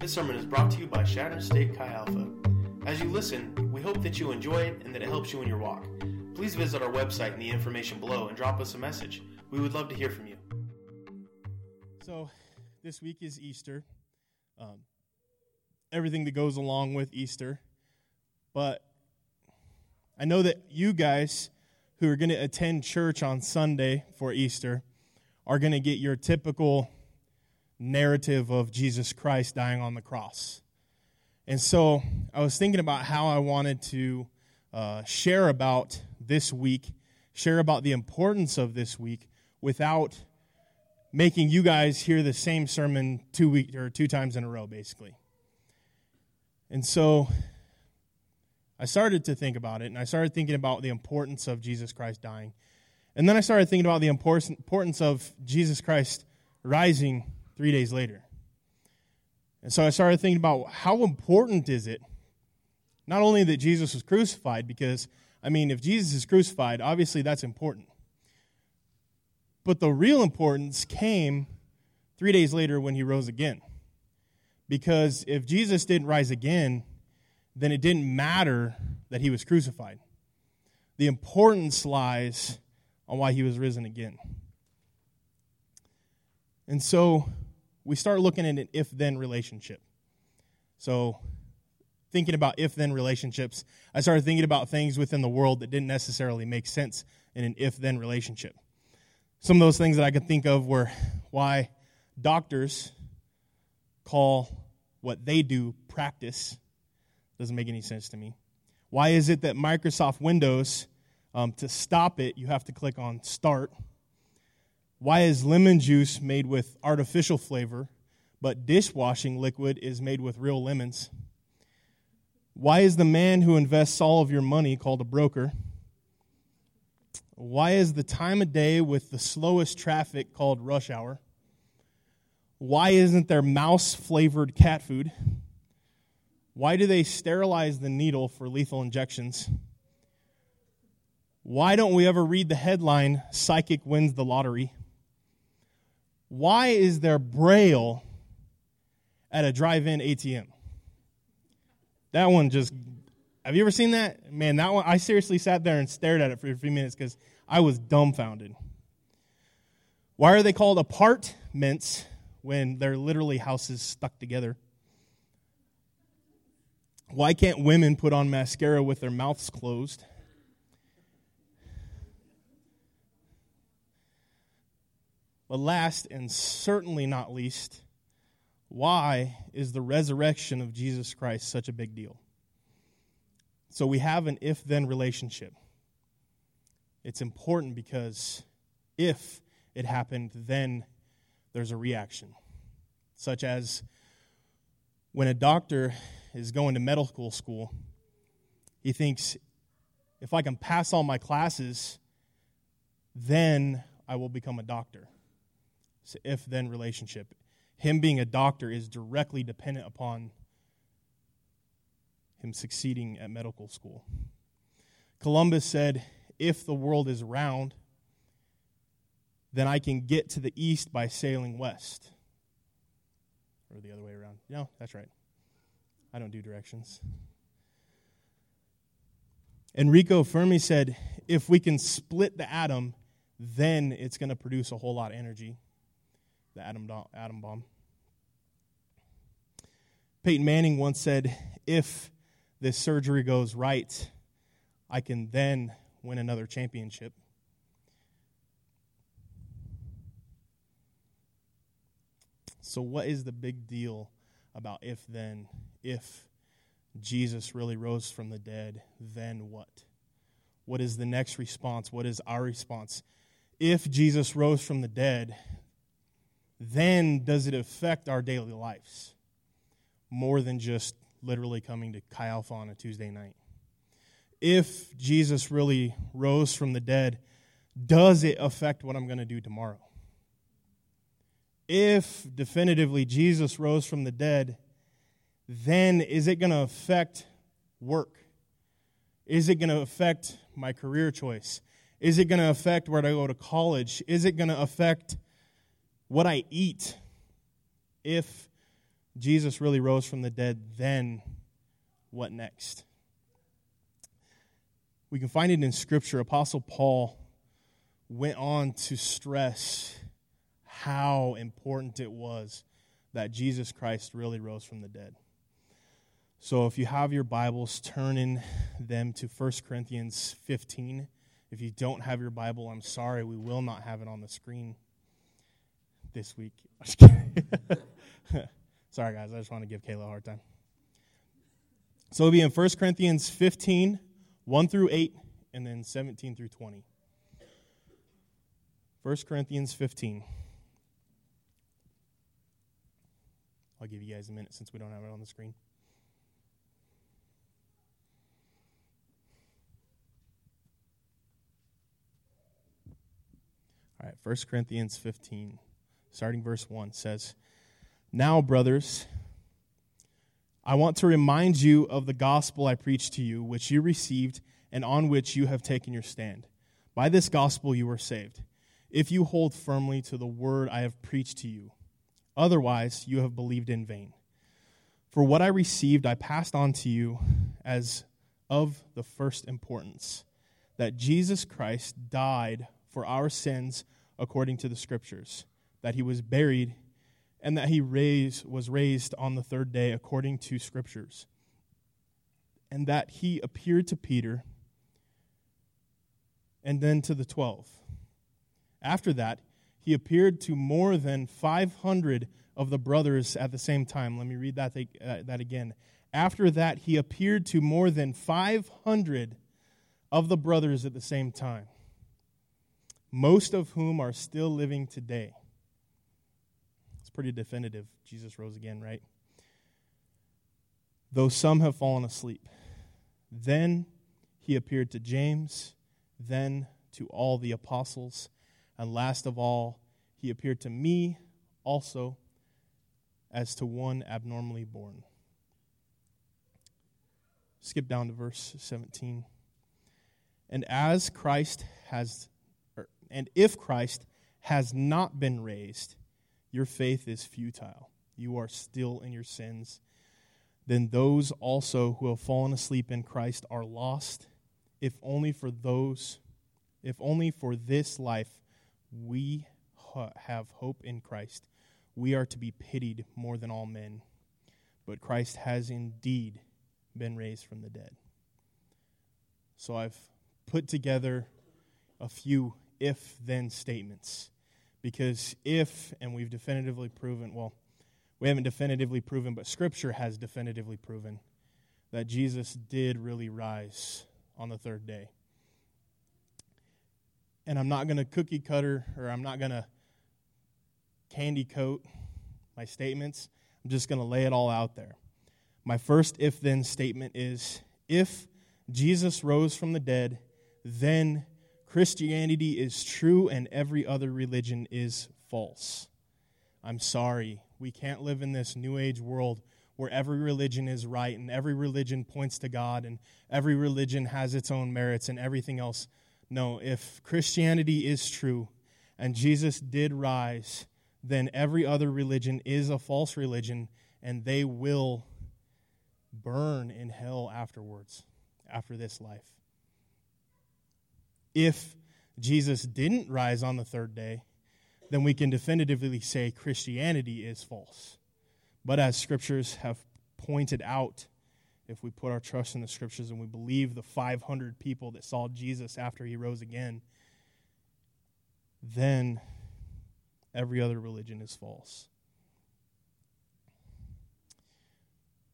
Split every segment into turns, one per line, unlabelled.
This sermon is brought to you by Chadron State Chi Alpha. As you listen, we hope that you enjoy it and that it helps you in your walk. Please visit our website in the information below and drop us a message. We would love to hear from you.
So, this week is Easter. Um, everything that goes along with Easter. But I know that you guys who are going to attend church on Sunday for Easter are going to get your typical narrative of Jesus Christ dying on the cross. And so I was thinking about how I wanted to uh, share about this week, share about the importance of this week without making you guys hear the same sermon two week or two times in a row, basically. And so I started to think about it, and I started thinking about the importance of Jesus Christ dying. And then I started thinking about the importance of Jesus Christ rising three days later. And so I started thinking about how important is it, not only that Jesus was crucified, because, I mean, if Jesus is crucified, obviously that's important. But the real importance came three days later when he rose again. Because if Jesus didn't rise again, then it didn't matter that he was crucified. The importance lies on why he was risen again. And so we start looking at an if then relationship. So, thinking about if then relationships, I started thinking about things within the world that didn't necessarily make sense in an if then relationship. Some of those things that I could think of were why doctors call what they do practice. Doesn't make any sense to me. Why is it that Microsoft Windows, um, to stop it, you have to click on Start? Why is lemon juice made with artificial flavor, but dishwashing liquid is made with real lemons? Why is the man who invests all of your money called a broker? Why is the time of day with the slowest traffic called rush hour? Why isn't there mouse flavored cat food? Why do they sterilize the needle for lethal injections? Why don't we ever read the headline, Psychic Wins the Lottery? Why is there Braille at a drive in ATM? That one just, have you ever seen that? Man, that one, I seriously sat there and stared at it for a few minutes because I was dumbfounded. Why are they called apartments when they're literally houses stuck together? Why can't women put on mascara with their mouths closed? But last and certainly not least, why is the resurrection of Jesus Christ such a big deal? So we have an if then relationship. It's important because if it happened, then there's a reaction. Such as when a doctor is going to medical school, he thinks, if I can pass all my classes, then I will become a doctor. It's if then relationship. Him being a doctor is directly dependent upon him succeeding at medical school. Columbus said, If the world is round, then I can get to the east by sailing west. Or the other way around. No, that's right. I don't do directions. Enrico Fermi said, If we can split the atom, then it's going to produce a whole lot of energy the atom, atom bomb. Peyton Manning once said, If this surgery goes right, I can then win another championship. So, what is the big deal about if then? If Jesus really rose from the dead, then what? What is the next response? What is our response? If Jesus rose from the dead, then does it affect our daily lives more than just literally coming to Chi Alpha on a Tuesday night? If Jesus really rose from the dead, does it affect what I'm going to do tomorrow? If definitively Jesus rose from the dead, then is it going to affect work? Is it going to affect my career choice? Is it going to affect where I go to college? Is it going to affect what I eat if Jesus really rose from the dead, then what next? We can find it in Scripture. Apostle Paul went on to stress how important it was that Jesus Christ really rose from the dead. So if you have your Bibles, turn in them to 1 Corinthians 15. If you don't have your Bible, I'm sorry, we will not have it on the screen this week. sorry, guys, I just want to give Kayla a hard time. So it'll be in 1 Corinthians 15, 1 through 8, and then 17 through 20. 1 Corinthians 15. I'll give you guys a minute since we don't have it on the screen. All right, 1 Corinthians 15, starting verse 1 says, Now, brothers, I want to remind you of the gospel I preached to you, which you received and on which you have taken your stand. By this gospel you were saved, if you hold firmly to the word I have preached to you. Otherwise, you have believed in vain. For what I received, I passed on to you as of the first importance that Jesus Christ died for our sins according to the Scriptures, that he was buried, and that he raised, was raised on the third day according to Scriptures, and that he appeared to Peter and then to the twelve. After that, he appeared to more than 500 of the brothers at the same time. Let me read that, uh, that again. After that, he appeared to more than 500 of the brothers at the same time most of whom are still living today. It's pretty definitive. Jesus rose again, right? Though some have fallen asleep. Then he appeared to James, then to all the apostles, and last of all, he appeared to me also as to one abnormally born. Skip down to verse 17. And as Christ has er, and if Christ has not been raised, your faith is futile. You are still in your sins. Then those also who have fallen asleep in Christ are lost, if only for those, if only for this life we have hope in Christ. We are to be pitied more than all men. But Christ has indeed been raised from the dead. So I've put together a few if then statements. Because if, and we've definitively proven, well, we haven't definitively proven, but Scripture has definitively proven that Jesus did really rise on the third day. And I'm not going to cookie cutter or I'm not going to candy coat my statements. I'm just going to lay it all out there. My first if then statement is if Jesus rose from the dead, then Christianity is true and every other religion is false. I'm sorry. We can't live in this new age world where every religion is right and every religion points to God and every religion has its own merits and everything else. No, if Christianity is true and Jesus did rise, then every other religion is a false religion and they will burn in hell afterwards, after this life if Jesus didn't rise on the third day, then we can definitively say Christianity is false. But as scriptures have pointed out, if we put our trust in the scriptures and we believe the 500 people that saw Jesus after he rose again, then every other religion is false.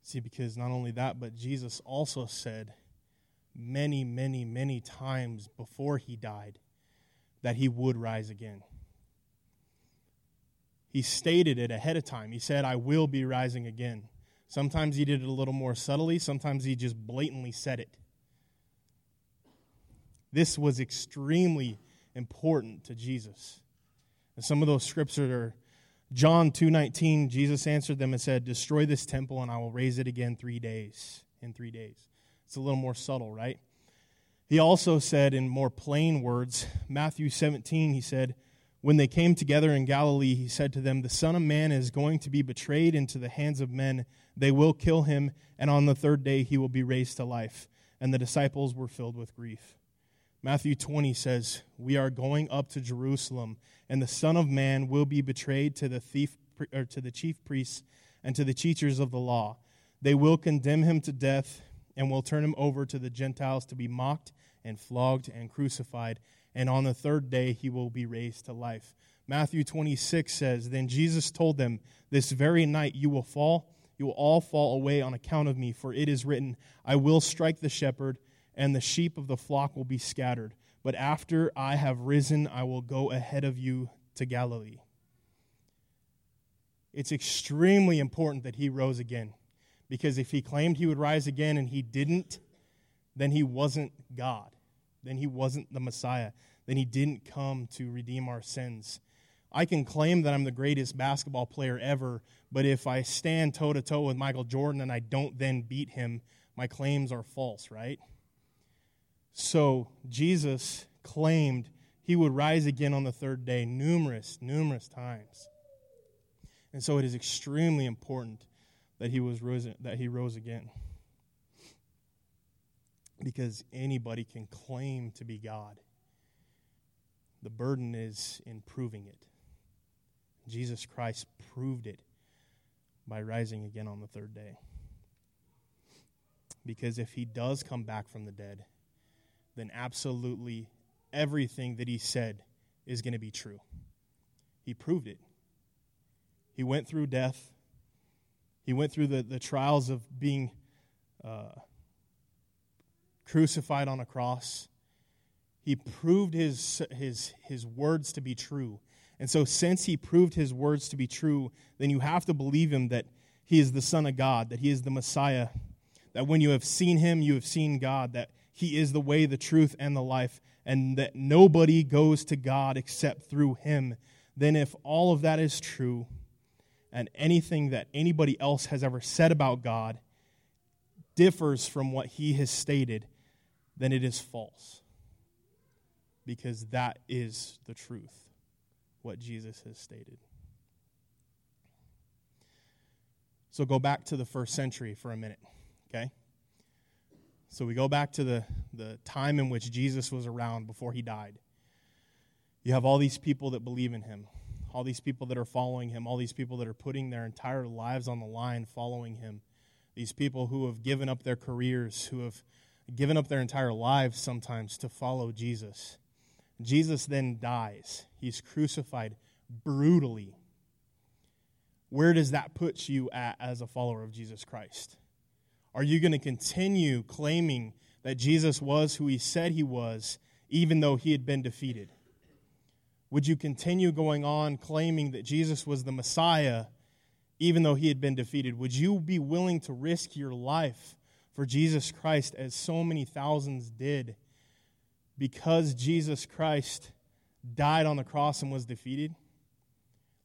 See, because not only that, but Jesus also said, many, many, many times before he died that he would rise again. He stated it ahead of time. He said, I will be rising again. Sometimes he did it a little more subtly, sometimes he just blatantly said it. This was extremely important to Jesus. And some of those scriptures are John 2:19 Jesus answered them and said, "Destroy this temple and I will raise it again 3 days." In 3 days. It's a little more subtle, right? He also said in more plain words, Matthew 17, he said, When they came together in Galilee, he said to them, The Son of Man is going to be betrayed into the hands of men. They will kill him, and on the third day he will be raised to life. And the disciples were filled with grief. Matthew 20 says, We are going up to Jerusalem, and the Son of Man will be betrayed to the thief or to the chief priests and to the teachers of the law. They will condemn him to death and will turn him over to the Gentiles to be mocked and flogged and crucified and on the third day he will be raised to life. Matthew 26 says, Then Jesus told them, This very night you will fall, you will all fall away on account of me, for it is written, I will strike the shepherd, and the sheep of the flock will be scattered. But after I have risen, I will go ahead of you to Galilee. It's extremely important that he rose again, because if he claimed he would rise again and he didn't, then he wasn't God then he wasn't the Messiah. Then he didn't come to redeem our sins. I can claim that I'm the greatest basketball player ever, but if I stand toe to toe with Michael Jordan and I don't then beat him, my claims are false, right? So Jesus claimed he would rise again on the third day numerous, numerous times. And so it is extremely important that he was risen, that he rose again because anybody can claim to be God. The burden is in proving it. Jesus Christ proved it by rising again on the third day. Because if he does come back from the dead, then absolutely everything that he said is going to be true. He proved it. He went through death, he went through the, the trials of being. Uh, crucified on a cross, he proved his, his, his words to be true. And so, since he proved his words to be true, then you have to believe him that he is the Son of God, that he is the Messiah, that when you have seen him, you have seen God, that he is the way, the truth, and the life, and that nobody goes to God except through him. Then, if all of that is true, and anything that anybody else has ever said about God differs from what he has stated, then it is false. Because that is the truth, what Jesus has stated. So go back to the first century for a minute, okay? So we go back to the, the time in which Jesus was around before he died. You have all these people that believe in him, all these people that are following him, all these people that are putting their entire lives on the line following him, these people who have given up their careers, who have given up their entire lives sometimes to follow Jesus. Jesus then dies. He's crucified brutally. Where does that put you at as a follower of Jesus Christ? Are you going to continue claiming that Jesus was who he said he was, even though he had been defeated? Would you continue going on claiming that Jesus was the Messiah, even though he had been defeated? Would you be willing to risk your life for Jesus Christ as so many thousands did because Jesus Christ died on the cross and was defeated?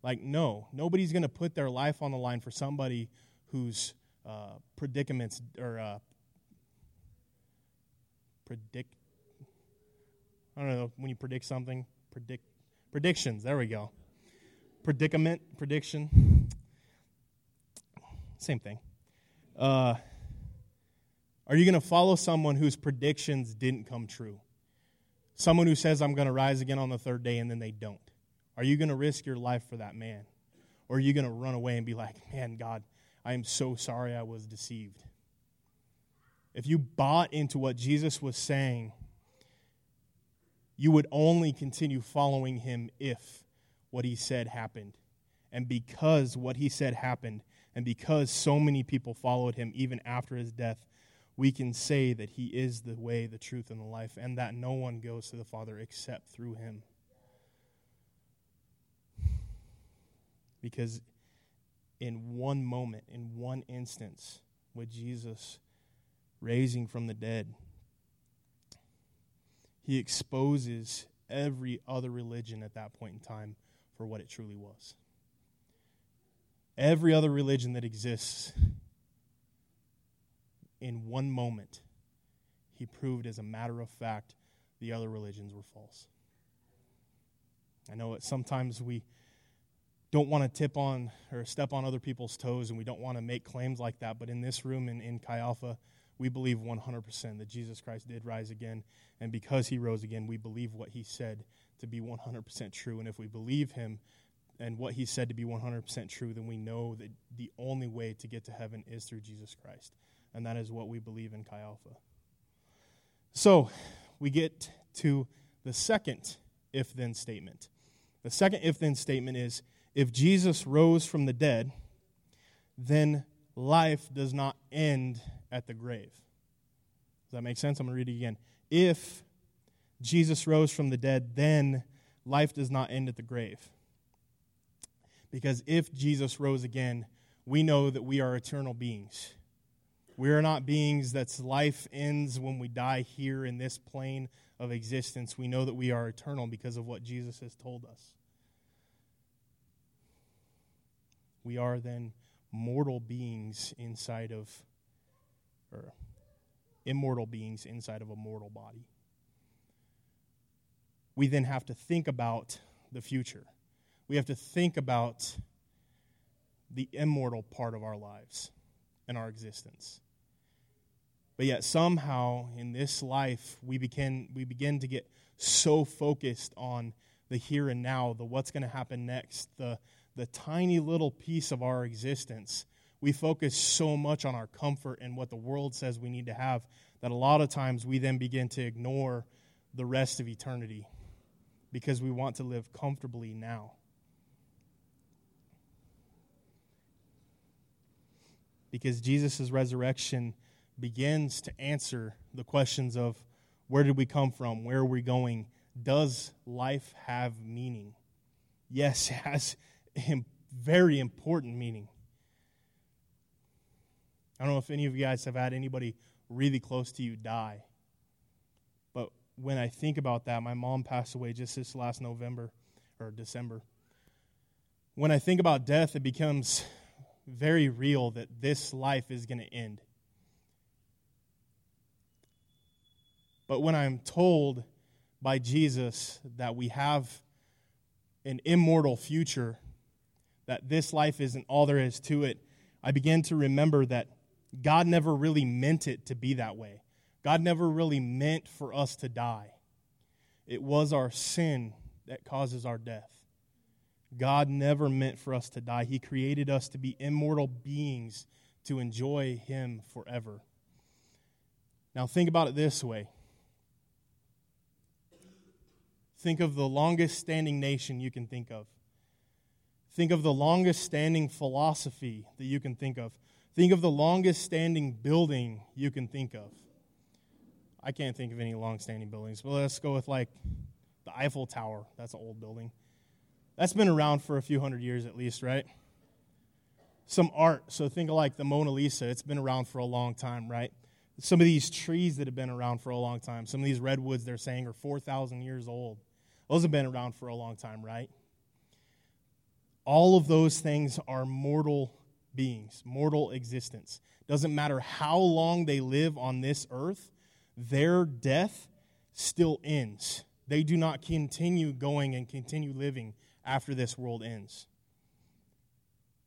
Like, no, nobody's going to put their life on the line for somebody whose uh, predicaments or uh, predict. I don't know when you predict something. Predict predictions. There we go. Predicament prediction. Same thing. Uh, are you going to follow someone whose predictions didn't come true? Someone who says, I'm going to rise again on the third day, and then they don't. Are you going to risk your life for that man? Or are you going to run away and be like, man, God, I am so sorry I was deceived? If you bought into what Jesus was saying, you would only continue following him if what he said happened. And because what he said happened, and because so many people followed him even after his death, we can say that He is the way, the truth, and the life, and that no one goes to the Father except through Him. Because in one moment, in one instance, with Jesus raising from the dead, He exposes every other religion at that point in time for what it truly was. Every other religion that exists in one moment, he proved as a matter of fact the other religions were false. I know that sometimes we don't want to tip on or step on other people's toes and we don't want to make claims like that, but in this room in, in Chi Alpha, we believe 100% that Jesus Christ did rise again. And because he rose again, we believe what he said to be 100% true. And if we believe him and what he said to be 100% true, then we know that the only way to get to heaven is through Jesus Christ. And that is what we believe in Chi Alpha. So we get to the second if then statement. The second if then statement is if Jesus rose from the dead, then life does not end at the grave. Does that make sense? I'm going to read it again. If Jesus rose from the dead, then life does not end at the grave. Because if Jesus rose again, we know that we are eternal beings. We are not beings that's life ends when we die here in this plane of existence. We know that we are eternal because of what Jesus has told us. We are then mortal beings inside of, or immortal beings inside of a mortal body. We then have to think about the future. We have to think about the immortal part of our lives and our existence. But yet somehow in this life we begin we begin to get so focused on the here and now, the what's going to happen next, the the tiny little piece of our existence. We focus so much on our comfort and what the world says we need to have that a lot of times we then begin to ignore the rest of eternity because we want to live comfortably now. Because Jesus' resurrection begins to answer the questions of where did we come from? Where are we going? Does life have meaning? Yes, it has very important meaning. I don't know if any of you guys have had anybody really close to you die. But when I think about that, my mom passed away just this last November or December. When I think about death, it becomes very real that this life is going to end. But when I'm told by Jesus that we have an immortal future, that this life isn't all there is to it, I begin to remember that God never really meant it to be that way. God never really meant for us to die. It was our sin that causes our death. God never meant for us to die. He created us to be immortal beings to enjoy Him forever. Now, think about it this way think of the longest standing nation you can think of. Think of the longest standing philosophy that you can think of. Think of the longest standing building you can think of. I can't think of any long standing buildings, but let's go with like the Eiffel Tower. That's an old building. That's been around for a few hundred years at least, right? Some art. So think of like the Mona Lisa. It's been around for a long time, right? Some of these trees that have been around for a long time. Some of these redwoods they're saying are 4,000 years old. Those have been around for a long time, right? All of those things are mortal beings, mortal existence. Doesn't matter how long they live on this earth, their death still ends. They do not continue going and continue living after this world ends.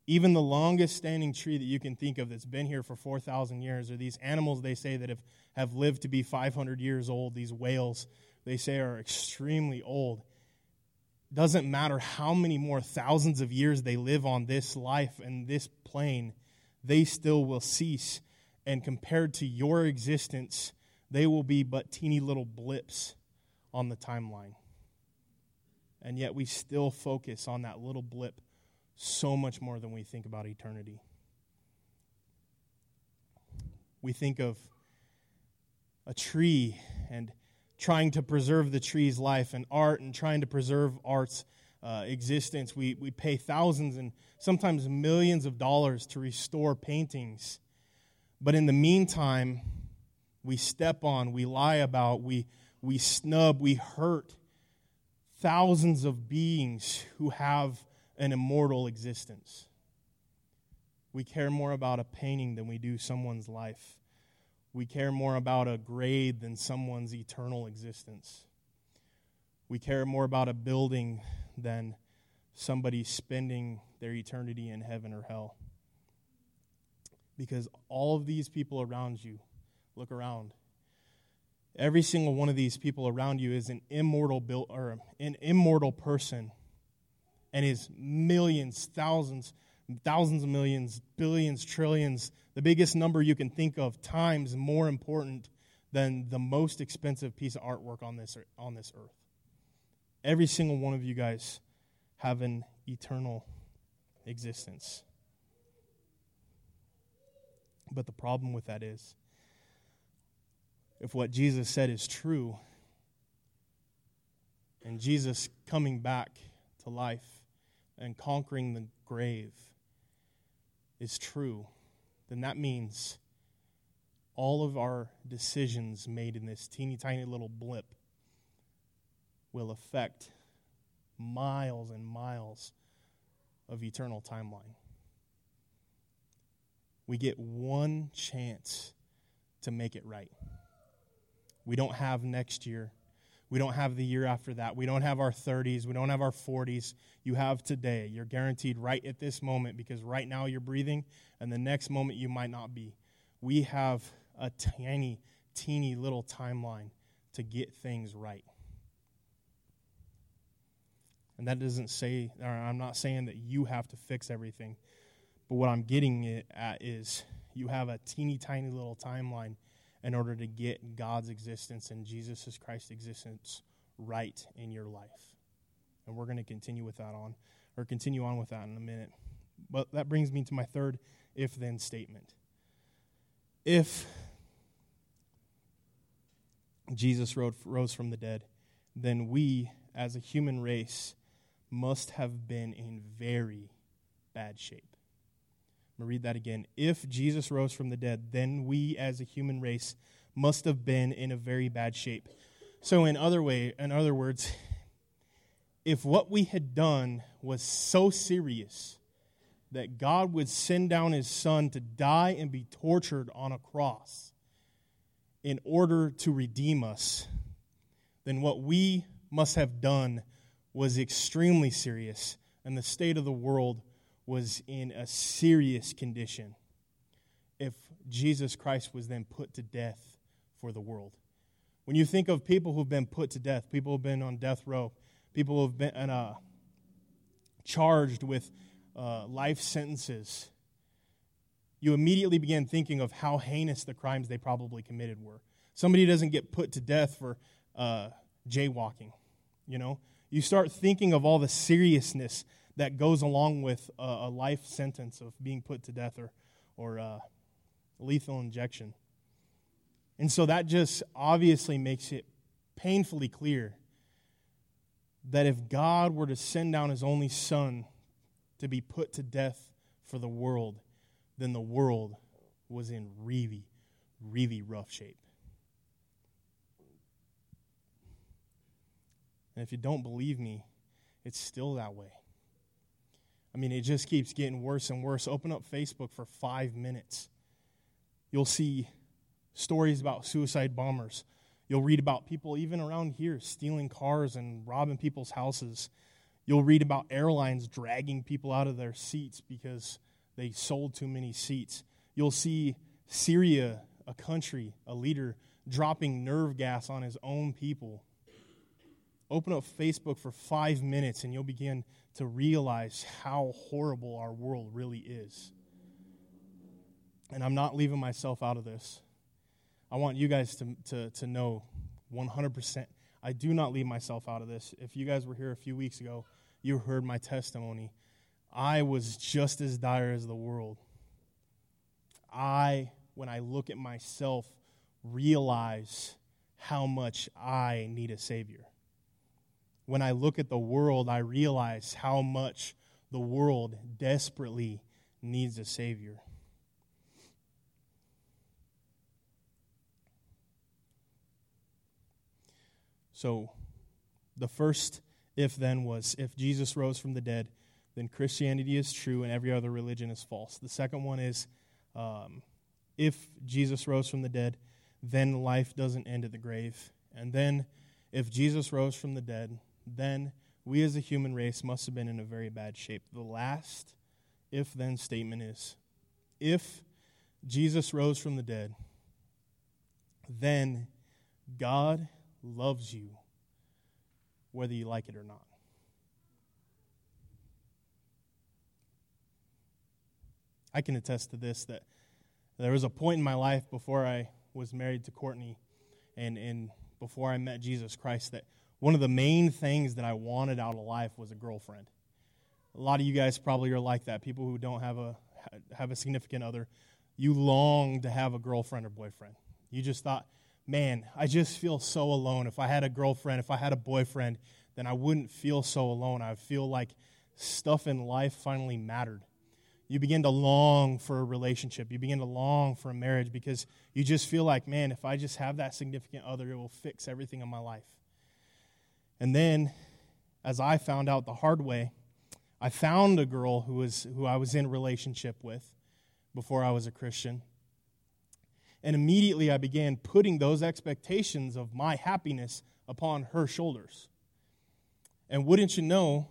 Even the longest standing tree that you can think of that's been here for 4,000 years or these animals they say that have, have lived to be 500 years old, these whales they say are extremely old doesn't matter how many more thousands of years they live on this life and this plane, they still will cease. And compared to your existence, they will be but teeny little blips on the timeline. And yet we still focus on that little blip so much more than we think about eternity. We think of a tree and trying to preserve the tree's life and art and trying to preserve art's uh, existence. We, we pay thousands and sometimes millions of dollars to restore paintings. But in the meantime, we step on, we lie about, we, we snub, we hurt thousands of beings who have an immortal existence. We care more about a painting than we do someone's life. We care more about a grade than someone's eternal existence. We care more about a building than somebody spending their eternity in heaven or hell. Because all of these people around you, look around. Every single one of these people around you is an immortal built or an immortal person and is millions, thousands, thousands of millions, billions, trillions, the biggest number you can think of times more important than the most expensive piece of artwork on this on this earth. Every single one of you guys have an eternal existence. But the problem with that is if what Jesus said is true, and Jesus coming back to life and conquering the grave is true, then that means all of our decisions made in this teeny tiny little blip will affect miles and miles of eternal timeline. We get one chance to make it right. We don't have next year. We don't have the year after that. We don't have our 30s. We don't have our 40s. You have today. You're guaranteed right at this moment because right now you're breathing, and the next moment you might not be. We have a tiny, teeny little timeline to get things right. And that doesn't say, I'm not saying that you have to fix everything, but what I'm getting at is you have a teeny tiny little timeline in order to get God's existence and Jesus Christ's existence right in your life. And we're going to continue with that on, or continue on with that in a minute. But that brings me to my third if then statement. If Jesus rose from the dead, then we, as a human race, must have been in very bad shape. I'm going to read that again. If Jesus rose from the dead, then we as a human race must have been in a very bad shape. So in other way, in other words, if what we had done was so serious that God would send down his son to die and be tortured on a cross in order to redeem us, then what we must have done was extremely serious, and the state of the world was in a serious condition if Jesus Christ was then put to death for the world. When you think of people who've been put to death, people who've been on death row, people who've been uh, charged with uh, life sentences, you immediately begin thinking of how heinous the crimes they probably committed were. Somebody doesn't get put to death for uh, jaywalking, you know? You start thinking of all the seriousness that goes along with a, a life sentence of being put to death or, or uh, lethal injection. And so that just obviously makes it painfully clear that if God were to send down his only son to be put to death for the world, then the world was in really, really rough shape. And if you don't believe me, it's still that way. I mean, it just keeps getting worse and worse. Open up Facebook for five minutes. You'll see stories about suicide bombers. You'll read about people, even around here, stealing cars and robbing people's houses. You'll read about airlines dragging people out of their seats because they sold too many seats. You'll see Syria, a country, a leader, dropping nerve gas on his own people. Open up Facebook for five minutes and you'll begin to realize how horrible our world really is. And I'm not leaving myself out of this. I want you guys to, to, to know 100%. I do not leave myself out of this. If you guys were here a few weeks ago, you heard my testimony. I was just as dire as the world. I, when I look at myself, realize how much I need a Savior. When I look at the world, I realize how much the world desperately needs a Savior. So, the first if then was if Jesus rose from the dead, then Christianity is true and every other religion is false. The second one is um, if Jesus rose from the dead, then life doesn't end at the grave. And then if Jesus rose from the dead, then we as a human race must have been in a very bad shape. The last if then statement is if Jesus rose from the dead, then God loves you whether you like it or not. I can attest to this that there was a point in my life before I was married to Courtney and, and before I met Jesus Christ that one of the main things that I wanted out of life was a girlfriend. A lot of you guys probably are like that. People who don't have a have a significant other, you long to have a girlfriend or boyfriend. You just thought, man, I just feel so alone. If I had a girlfriend, if I had a boyfriend, then I wouldn't feel so alone. I feel like stuff in life finally mattered. You begin to long for a relationship. You begin to long for a marriage because you just feel like, man, if I just have that significant other, it will fix everything in my life. And then, as I found out the hard way, I found a girl who, was, who I was in relationship with before I was a Christian. And immediately I began putting those expectations of my happiness upon her shoulders. And wouldn't you know,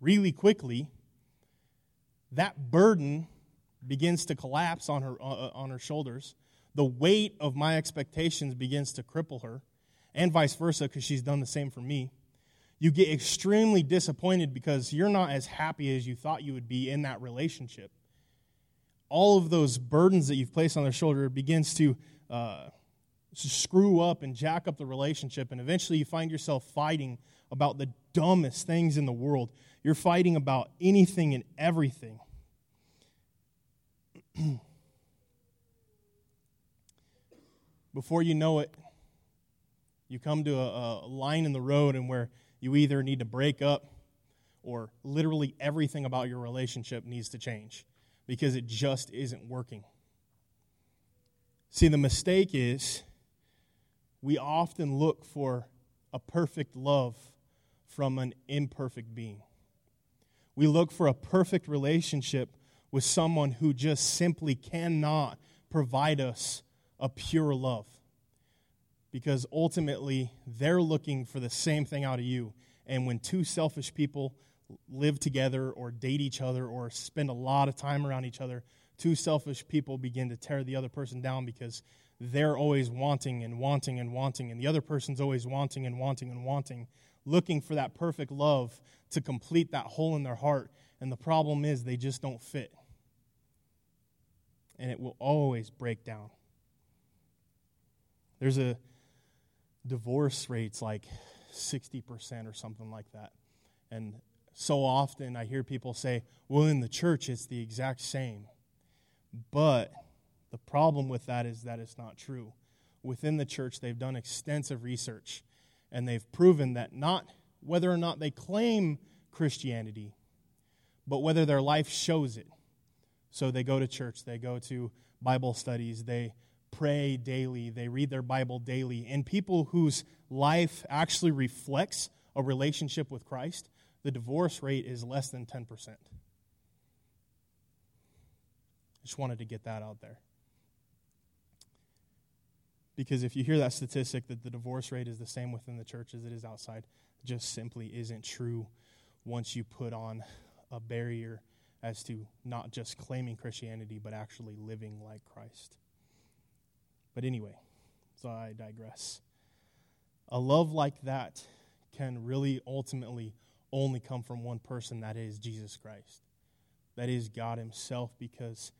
really quickly, that burden begins to collapse on her, uh, uh on her shoulders. The weight of my expectations begins to cripple her, and vice versa, because she's done the same for me you get extremely disappointed because you're not as happy as you thought you would be in that relationship. All of those burdens that you've placed on their shoulder begins to uh, screw up and jack up the relationship, and eventually you find yourself fighting about the dumbest things in the world. You're fighting about anything and everything. Before you know it, you come to a, a line in the road and where you either need to break up or literally everything about your relationship needs to change because it just isn't working. See, the mistake is we often look for a perfect love from an imperfect being. We look for a perfect relationship with someone who just simply cannot provide us a pure love because ultimately they're looking for the same thing out of you. And when two selfish people live together or date each other or spend a lot of time around each other, two selfish people begin to tear the other person down because they're always wanting and wanting and wanting, and the other person's always wanting and wanting and wanting, looking for that perfect love to complete that hole in their heart. And the problem is they just don't fit. And it will always break down. There's a divorce rates like 60% or something like that. And so often I hear people say, well, in the church it's the exact same. But the problem with that is that it's not true. Within the church, they've done extensive research and they've proven that not whether or not they claim Christianity, but whether their life shows it. So they go to church, they go to Bible studies, they pray daily, they read their Bible daily, and people whose life actually reflects a relationship with Christ, the divorce rate is less than 10%. I Just wanted to get that out there. Because if you hear that statistic that the divorce rate is the same within the church as it is outside, it just simply isn't true once you put on a barrier as to not just claiming Christianity, but actually living like Christ. But anyway, so I digress. A love like that can really ultimately only come from one person, that is Jesus Christ. That is God Himself, because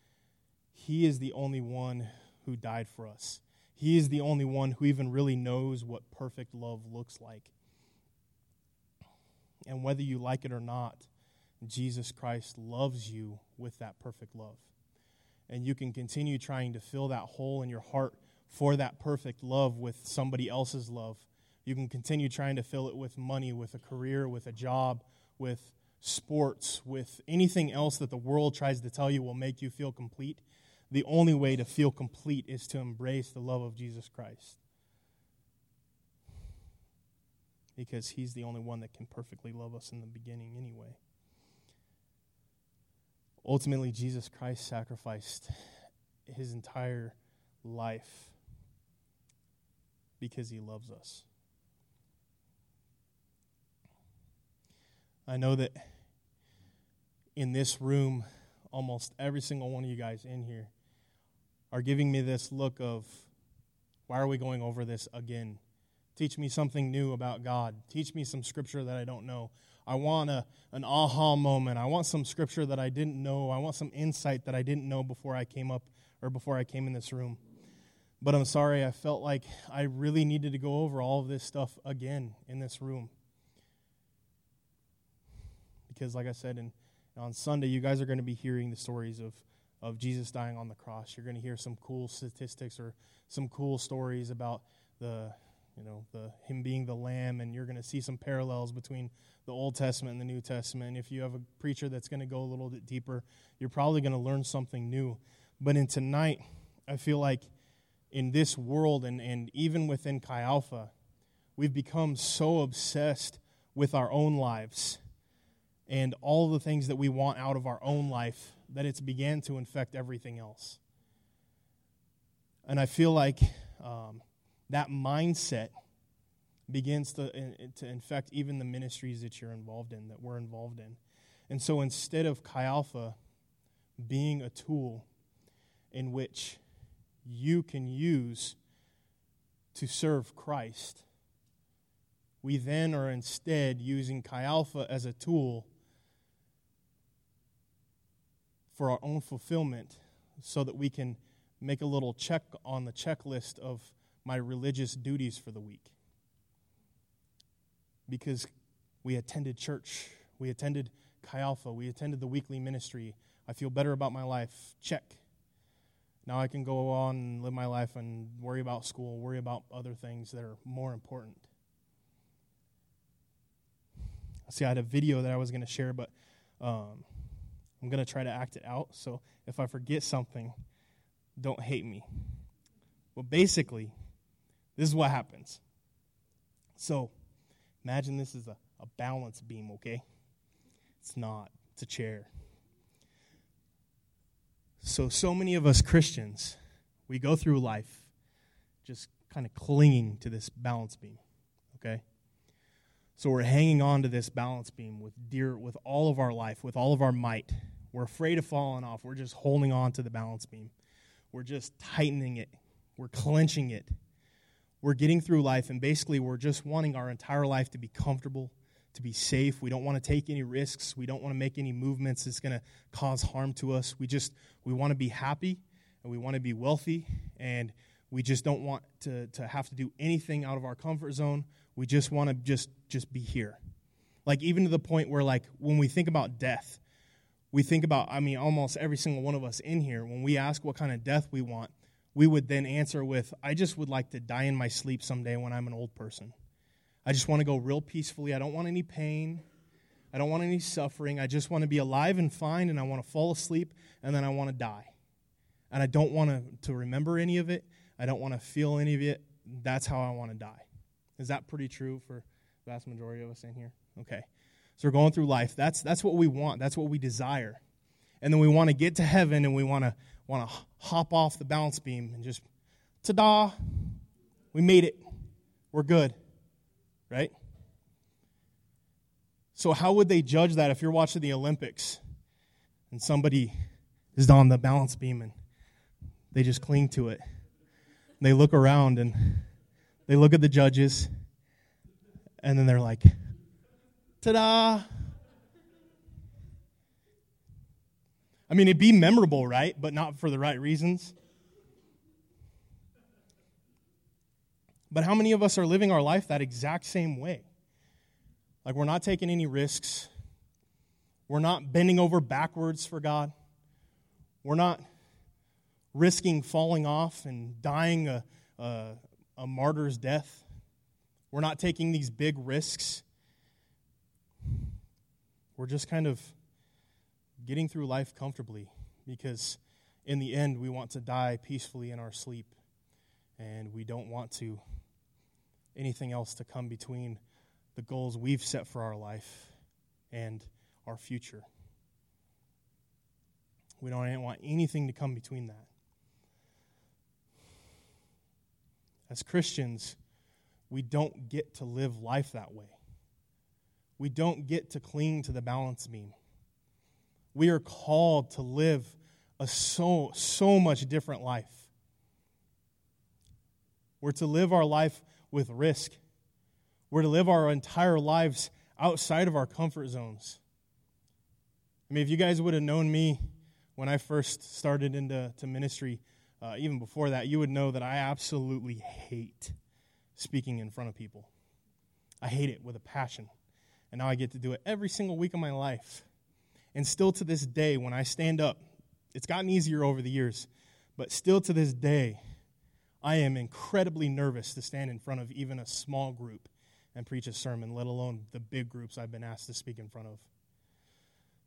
He is the only one who died for us. He is the only one who even really knows what perfect love looks like. And whether you like it or not, Jesus Christ loves you with that perfect love. And you can continue trying to fill that hole in your heart for that perfect love with somebody else's love. You can continue trying to fill it with money, with a career, with a job, with sports, with anything else that the world tries to tell you will make you feel complete. The only way to feel complete is to embrace the love of Jesus Christ. Because he's the only one that can perfectly love us in the beginning, anyway. Ultimately, Jesus Christ sacrificed his entire life because he loves us. I know that in this room, almost every single one of you guys in here are giving me this look of, why are we going over this again? Teach me something new about God. Teach me some scripture that I don't know. I want a, an aha moment. I want some scripture that I didn't know. I want some insight that I didn't know before I came up or before I came in this room. But I'm sorry, I felt like I really needed to go over all of this stuff again in this room. Because, like I said, in, on Sunday, you guys are going to be hearing the stories of, of Jesus dying on the cross. You're going to hear some cool statistics or some cool stories about the you know, the him being the lamb, and you're going to see some parallels between the Old Testament and the New Testament. And if you have a preacher that's going to go a little bit deeper, you're probably going to learn something new. But in tonight, I feel like in this world and, and even within Chi Alpha, we've become so obsessed with our own lives and all the things that we want out of our own life that it's began to infect everything else. And I feel like um, that mindset begins to, to infect even the ministries that you're involved in, that we're involved in. And so instead of Chi Alpha being a tool in which you can use to serve Christ, we then are instead using Chi Alpha as a tool for our own fulfillment so that we can make a little check on the checklist of my religious duties for the week. Because we attended church, we attended Chi Alpha, we attended the weekly ministry. I feel better about my life. Check. Now I can go on and live my life and worry about school, worry about other things that are more important. See, I had a video that I was going to share, but um, I'm going to try to act it out. So if I forget something, don't hate me. Well, basically, this is what happens. So, imagine this is a, a balance beam, okay? It's not, it's a chair. So, so many of us Christians, we go through life just kind of clinging to this balance beam, okay? So we're hanging on to this balance beam with dear with all of our life, with all of our might. We're afraid of falling off. We're just holding on to the balance beam. We're just tightening it. We're clenching it we're getting through life and basically we're just wanting our entire life to be comfortable, to be safe. We don't want to take any risks. We don't want to make any movements that's going to cause harm to us. We just we want to be happy and we want to be wealthy and we just don't want to, to have to do anything out of our comfort zone. We just want to just just be here. Like even to the point where like when we think about death, we think about I mean almost every single one of us in here when we ask what kind of death we want, we would then answer with, I just would like to die in my sleep someday when I'm an old person. I just want to go real peacefully. I don't want any pain. I don't want any suffering. I just want to be alive and fine, and I want to fall asleep, and then I want to die. And I don't want to, to remember any of it. I don't want to feel any of it. That's how I want to die. Is that pretty true for the vast majority of us in here? Okay. So we're going through life. That's, that's what we want, that's what we desire. And then we want to get to heaven and we want to want to hop off the balance beam and just, ta da, we made it. We're good. Right? So, how would they judge that if you're watching the Olympics and somebody is on the balance beam and they just cling to it? They look around and they look at the judges and then they're like, ta da, I mean, it'd be memorable, right? But not for the right reasons. But how many of us are living our life that exact same way? Like, we're not taking any risks. We're not bending over backwards for God. We're not risking falling off and dying a, a, a martyr's death. We're not taking these big risks. We're just kind of getting through life comfortably because in the end we want to die peacefully in our sleep and we don't want to anything else to come between the goals we've set for our life and our future. We don't want anything to come between that. As Christians, we don't get to live life that way. we don't get to cling to the balance beam. We are called to live a so, so much different life. We're to live our life with risk. We're to live our entire lives outside of our comfort zones. I mean, if you guys would have known me when I first started into to ministry, uh, even before that, you would know that I absolutely hate speaking in front of people. I hate it with a passion. And now I get to do it every single week of my life. And still to this day, when I stand up, it's gotten easier over the years, but still to this day, I am incredibly nervous to stand in front of even a small group and preach a sermon, let alone the big groups I've been asked to speak in front of.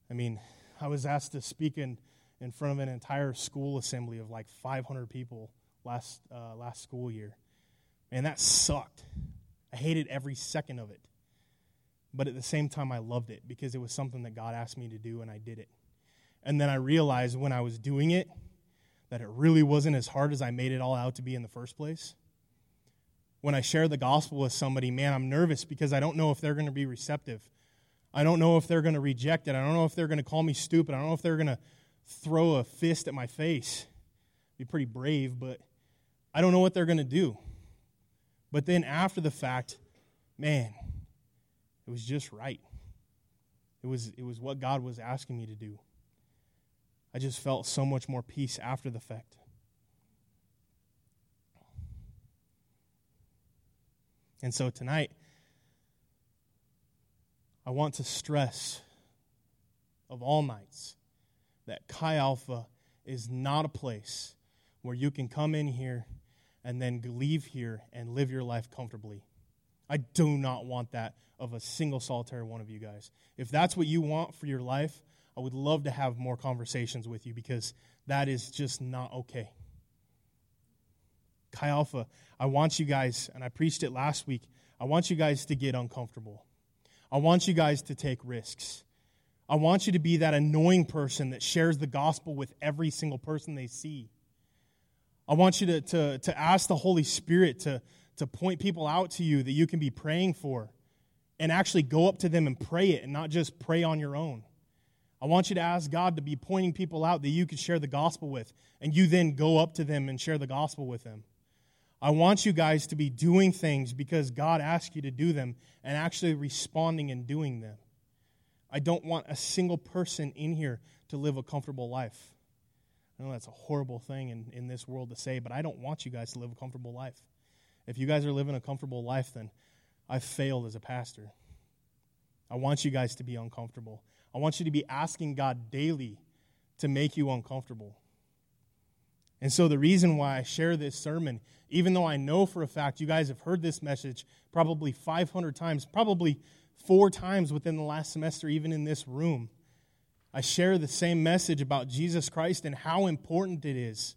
I mean, I was asked to speak in, in front of an entire school assembly of like 500 people last, uh, last school year. And that sucked. I hated every second of it. But at the same time, I loved it because it was something that God asked me to do, and I did it. And then I realized when I was doing it that it really wasn't as hard as I made it all out to be in the first place. When I share the gospel with somebody, man, I'm nervous because I don't know if they're going to be receptive. I don't know if they're going to reject it. I don't know if they're going to call me stupid. I don't know if they're going to throw a fist at my face. Be pretty brave, but I don't know what they're going to do. But then after the fact, man, it was just right. It was, it was what God was asking me to do. I just felt so much more peace after the fact. And so tonight, I want to stress of all nights that Chi Alpha is not a place where you can come in here and then leave here and live your life comfortably. I do not want that of a single solitary one of you guys. If that's what you want for your life, I would love to have more conversations with you because that is just not okay. Chi Alpha, I want you guys, and I preached it last week, I want you guys to get uncomfortable. I want you guys to take risks. I want you to be that annoying person that shares the gospel with every single person they see. I want you to, to, to ask the Holy Spirit to, to point people out to you that you can be praying for and actually go up to them and pray it and not just pray on your own. I want you to ask God to be pointing people out that you can share the gospel with, and you then go up to them and share the gospel with them. I want you guys to be doing things because God asked you to do them and actually responding and doing them. I don't want a single person in here to live a comfortable life. I know that's a horrible thing in, in this world to say, but I don't want you guys to live a comfortable life. If you guys are living a comfortable life, then I've failed as a pastor. I want you guys to be uncomfortable. I want you to be asking God daily to make you uncomfortable. And so, the reason why I share this sermon, even though I know for a fact you guys have heard this message probably 500 times, probably four times within the last semester, even in this room, I share the same message about Jesus Christ and how important it is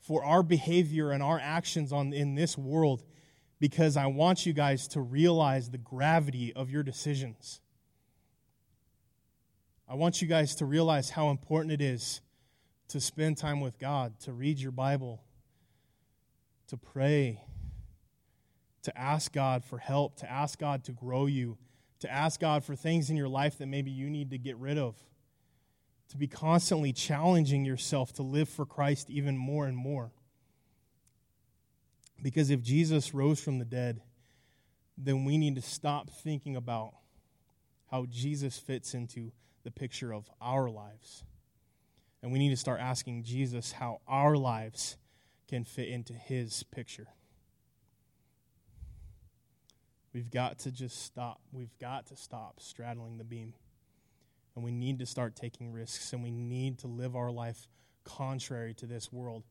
for our behavior and our actions on, in this world because I want you guys to realize the gravity of your decisions. I want you guys to realize how important it is to spend time with God, to read your Bible, to pray, to ask God for help, to ask God to grow you, to ask God for things in your life that maybe you need to get rid of, to be constantly challenging yourself to live for Christ even more and more. Because if Jesus rose from the dead, then we need to stop thinking about how Jesus fits into the picture of our lives. And we need to start asking Jesus how our lives can fit into his picture. We've got to just stop. We've got to stop straddling the beam. And we need to start taking risks, and we need to live our life contrary to this world.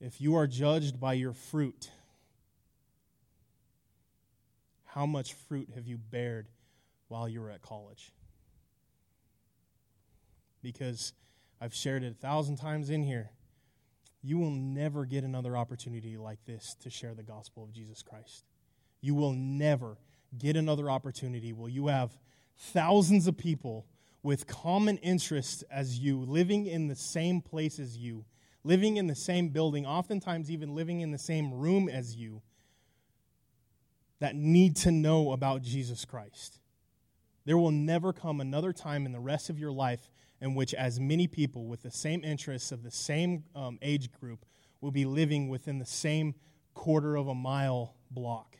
If you are judged by your fruit, how much fruit have you bared while you were at college. Because I've shared it a thousand times in here. You will never get another opportunity like this to share the gospel of Jesus Christ. You will never get another opportunity Will you have thousands of people with common interests as you, living in the same place as you, living in the same building, oftentimes even living in the same room as you, that need to know about Jesus Christ. There will never come another time in the rest of your life in which as many people with the same interests of the same um, age group will be living within the same quarter of a mile block.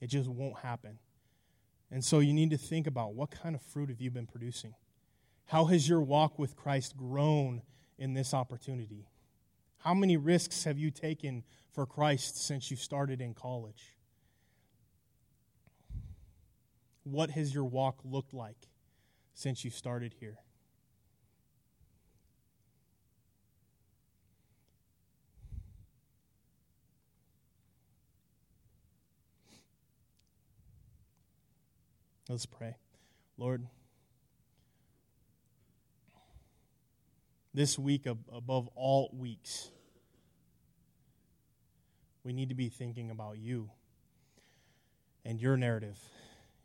It just won't happen. And so you need to think about what kind of fruit have you been producing? How has your walk with Christ grown in this opportunity? How many risks have you taken for Christ since you started in college? What has your walk looked like since you started here? Let's pray. Lord, this week, above all weeks, we need to be thinking about you and your narrative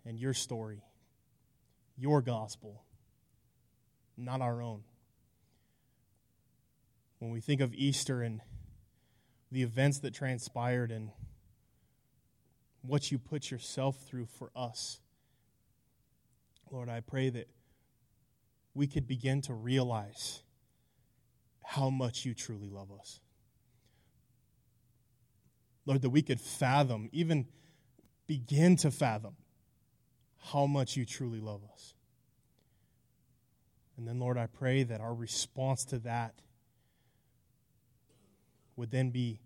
and your story, your gospel, not our own. When we think of Easter and the events that transpired and what you put yourself through for us, Lord, I pray that we could begin to realize how much you truly love us. Lord, that we could fathom, even begin to fathom, how much you truly love us. And then, Lord, I pray that our response to that would then be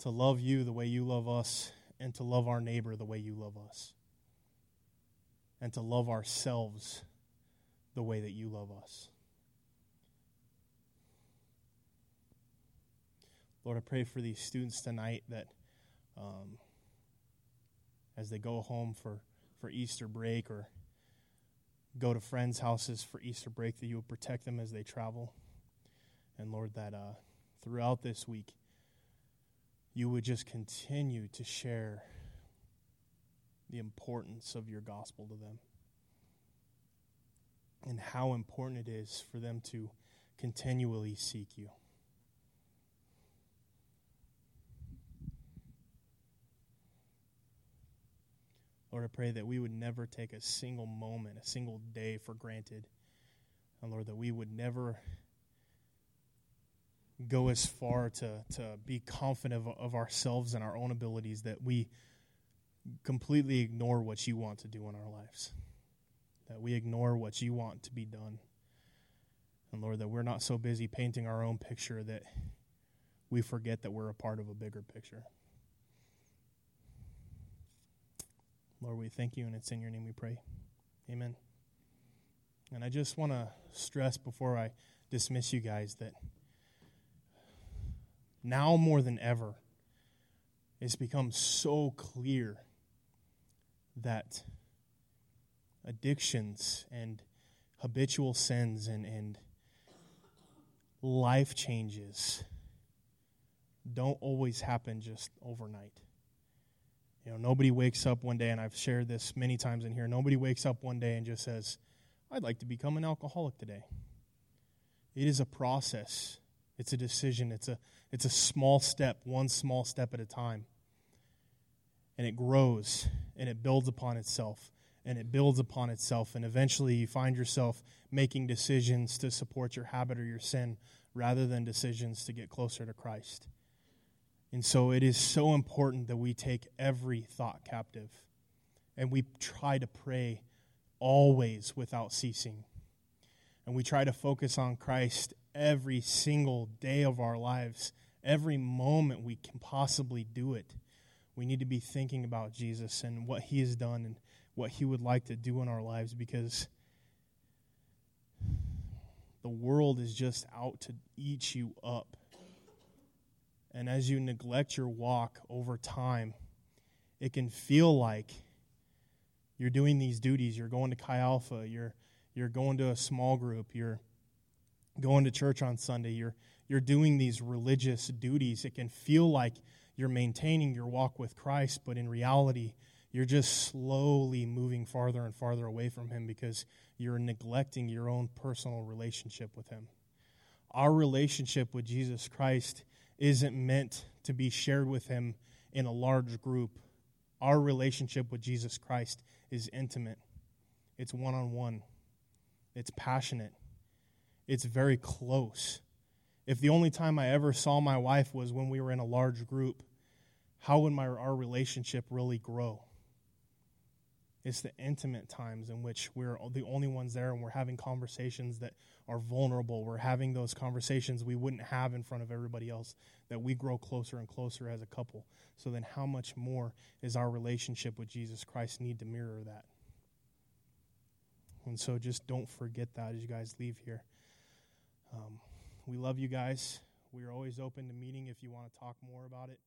to love you the way you love us and to love our neighbor the way you love us and to love ourselves the way that you love us. Lord, I pray for these students tonight that um, as they go home for, for Easter break or go to friends' houses for Easter break, that you would protect them as they travel. And Lord, that uh, throughout this week, you would just continue to share the importance of your gospel to them and how important it is for them to continually seek you. Lord, I pray that we would never take a single moment, a single day for granted. And Lord, that we would never go as far to, to be confident of, of ourselves and our own abilities that we completely ignore what you want to do in our lives, that we ignore what you want to be done. And Lord, that we're not so busy painting our own picture that we forget that we're a part of a bigger picture. Lord, we thank you, and it's in your name we pray. Amen. And I just want to stress before I dismiss you guys that now more than ever, it's become so clear that addictions and habitual sins and, and life changes don't always happen just overnight. You know, nobody wakes up one day, and I've shared this many times in here. Nobody wakes up one day and just says, I'd like to become an alcoholic today. It is a process, it's a decision, it's a, it's a small step, one small step at a time and it grows and it builds upon itself and it builds upon itself and eventually you find yourself making decisions to support your habit or your sin rather than decisions to get closer to Christ. And so it is so important that we take every thought captive and we try to pray always without ceasing. And we try to focus on Christ every single day of our lives, every moment we can possibly do it we need to be thinking about Jesus and what he has done and what he would like to do in our lives because the world is just out to eat you up. And as you neglect your walk over time, it can feel like you're doing these duties. You're going to Chi Alpha, you're, you're going to a small group, you're going to church on Sunday, you're, you're doing these religious duties. It can feel like you're maintaining your walk with Christ, but in reality, you're just slowly moving farther and farther away from Him because you're neglecting your own personal relationship with Him. Our relationship with Jesus Christ isn't meant to be shared with Him in a large group Our relationship with Jesus Christ is intimate, it's one on one, it's passionate, it's very close. If the only time I ever saw my wife was when we were in a large group, how would my, our relationship really grow? It's the intimate times in which we're the only ones there and we're having conversations that are vulnerable. We're having those conversations we wouldn't have in front of everybody else, that we grow closer and closer as a couple. So then, how much more is our relationship with Jesus Christ need to mirror that? And so, just don't forget that as you guys leave here. Um, we love you guys. We are always open to meeting if you want to talk more about it.